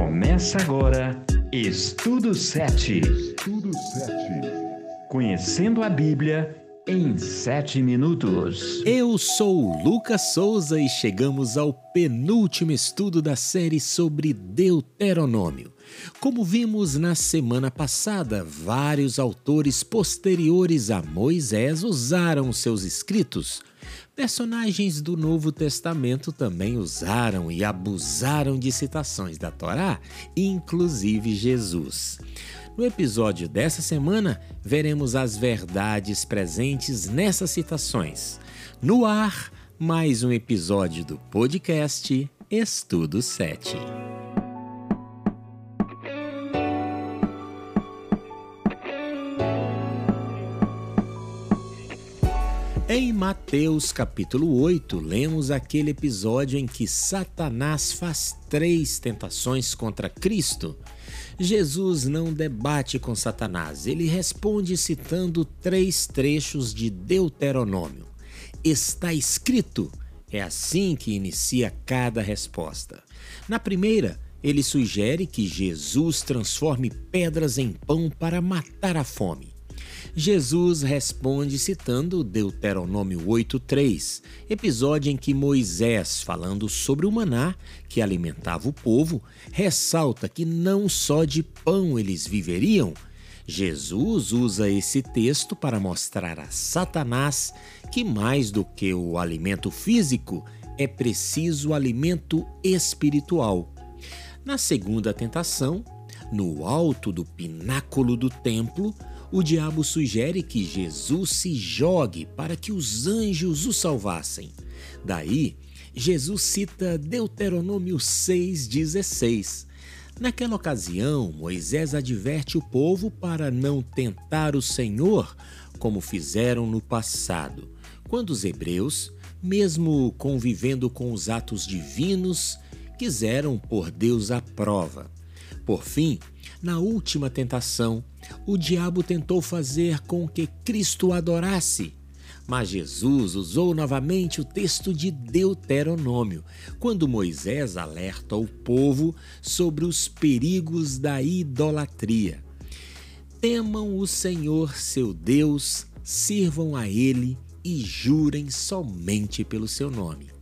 Começa agora Estudo 7. Estudo 7. Conhecendo a Bíblia em 7 minutos. Eu sou Lucas Souza e chegamos ao penúltimo estudo da série sobre Deuteronômio. Como vimos na semana passada, vários autores posteriores a Moisés usaram seus escritos Personagens do Novo Testamento também usaram e abusaram de citações da Torá, inclusive Jesus. No episódio dessa semana, veremos as verdades presentes nessas citações. No ar, mais um episódio do podcast Estudo 7. Mateus capítulo 8, lemos aquele episódio em que Satanás faz três tentações contra Cristo. Jesus não debate com Satanás, ele responde citando três trechos de Deuteronômio. Está escrito. É assim que inicia cada resposta. Na primeira, ele sugere que Jesus transforme pedras em pão para matar a fome. Jesus responde citando Deuteronômio 8:3, episódio em que Moisés, falando sobre o maná que alimentava o povo, ressalta que não só de pão eles viveriam. Jesus usa esse texto para mostrar a Satanás que mais do que o alimento físico, é preciso alimento espiritual. Na segunda tentação, no alto do pináculo do templo, o diabo sugere que Jesus se jogue para que os anjos o salvassem. Daí, Jesus cita Deuteronômio 6,16. Naquela ocasião, Moisés adverte o povo para não tentar o Senhor, como fizeram no passado, quando os hebreus, mesmo convivendo com os atos divinos, quiseram pôr Deus à prova. Por fim, na última tentação, o diabo tentou fazer com que Cristo adorasse. Mas Jesus usou novamente o texto de Deuteronômio, quando Moisés alerta o povo sobre os perigos da idolatria. Temam o Senhor seu Deus, sirvam a Ele e jurem somente pelo seu nome.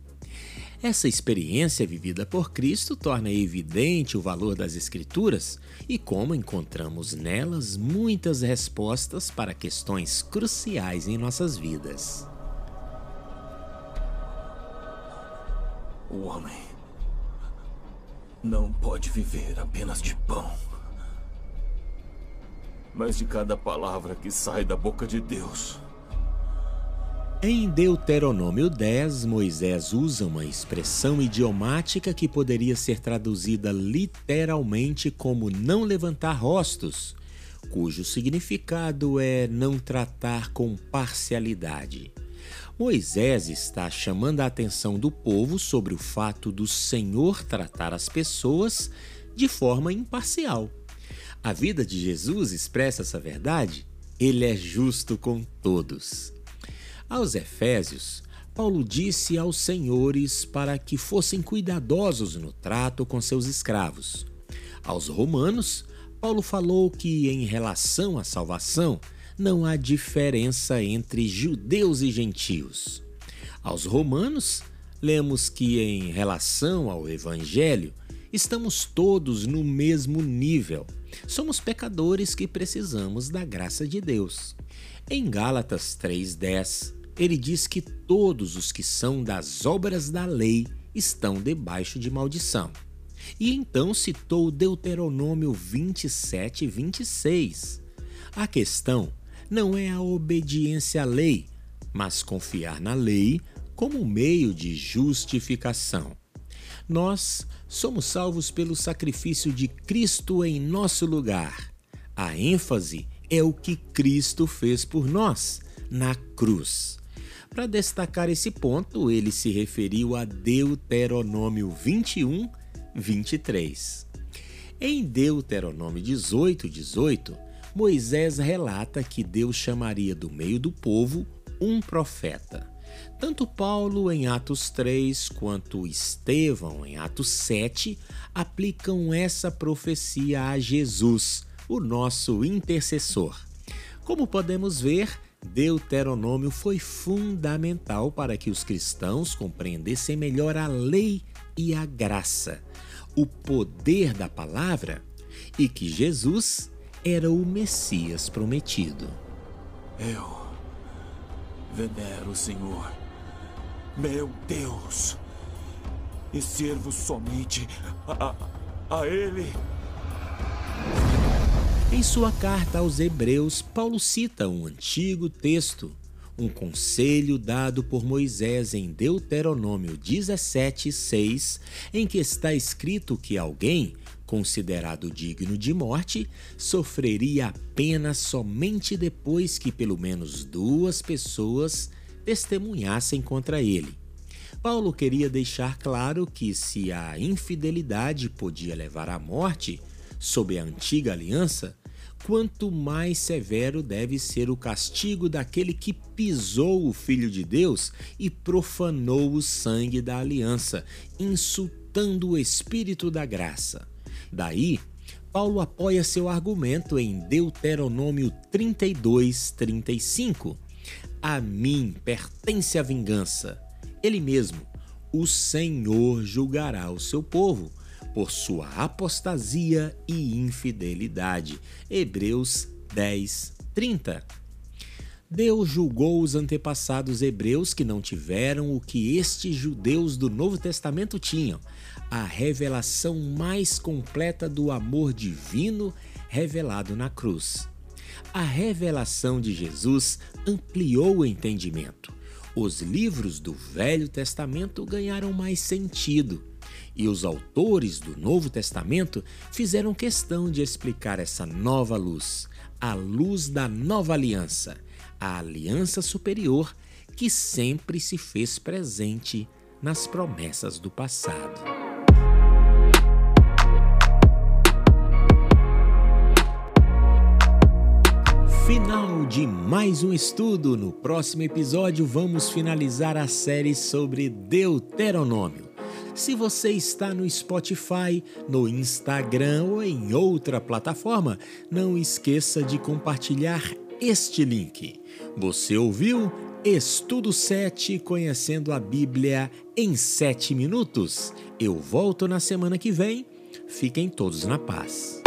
Essa experiência vivida por Cristo torna evidente o valor das Escrituras e como encontramos nelas muitas respostas para questões cruciais em nossas vidas. O homem não pode viver apenas de pão, mas de cada palavra que sai da boca de Deus. Em Deuteronômio 10, Moisés usa uma expressão idiomática que poderia ser traduzida literalmente como não levantar rostos, cujo significado é não tratar com parcialidade. Moisés está chamando a atenção do povo sobre o fato do Senhor tratar as pessoas de forma imparcial. A vida de Jesus expressa essa verdade. Ele é justo com todos. Aos Efésios, Paulo disse aos senhores para que fossem cuidadosos no trato com seus escravos. Aos Romanos, Paulo falou que, em relação à salvação, não há diferença entre judeus e gentios. Aos Romanos, lemos que, em relação ao Evangelho, estamos todos no mesmo nível. Somos pecadores que precisamos da graça de Deus. Em Gálatas 3,10, ele diz que todos os que são das obras da lei estão debaixo de maldição. E então citou Deuteronômio 27 26. A questão não é a obediência à lei, mas confiar na lei como meio de justificação. Nós somos salvos pelo sacrifício de Cristo em nosso lugar. A ênfase é o que Cristo fez por nós na cruz. Para destacar esse ponto, ele se referiu a Deuteronômio 21, 23. Em Deuteronômio 18, 18, Moisés relata que Deus chamaria do meio do povo um profeta. Tanto Paulo em Atos 3 quanto Estevão em Atos 7 aplicam essa profecia a Jesus, o nosso intercessor. Como podemos ver, Deuteronômio foi fundamental para que os cristãos compreendessem melhor a lei e a graça, o poder da palavra e que Jesus era o Messias prometido. Eu venero o Senhor, meu Deus, e sirvo somente a, a Ele. Em sua carta aos Hebreus, Paulo cita um antigo texto, um conselho dado por Moisés em Deuteronômio 17:6, em que está escrito que alguém considerado digno de morte sofreria a pena somente depois que pelo menos duas pessoas testemunhassem contra ele. Paulo queria deixar claro que se a infidelidade podia levar à morte, sob a antiga aliança, quanto mais severo deve ser o castigo daquele que pisou o Filho de Deus e profanou o sangue da aliança, insultando o Espírito da graça. Daí, Paulo apoia seu argumento em Deuteronômio 32, 35. A mim pertence a vingança. Ele mesmo, o Senhor julgará o seu povo por sua apostasia e infidelidade. Hebreus 10, 30. Deus julgou os antepassados hebreus que não tiveram o que estes judeus do Novo Testamento tinham: a revelação mais completa do amor divino revelado na cruz. A revelação de Jesus ampliou o entendimento. Os livros do Velho Testamento ganharam mais sentido e os autores do Novo Testamento fizeram questão de explicar essa nova luz, a luz da nova aliança, a aliança superior que sempre se fez presente nas promessas do passado. Final de mais um estudo. No próximo episódio, vamos finalizar a série sobre Deuteronômio. Se você está no Spotify, no Instagram ou em outra plataforma, não esqueça de compartilhar este link. Você ouviu Estudo 7 Conhecendo a Bíblia em 7 minutos. Eu volto na semana que vem. Fiquem todos na paz.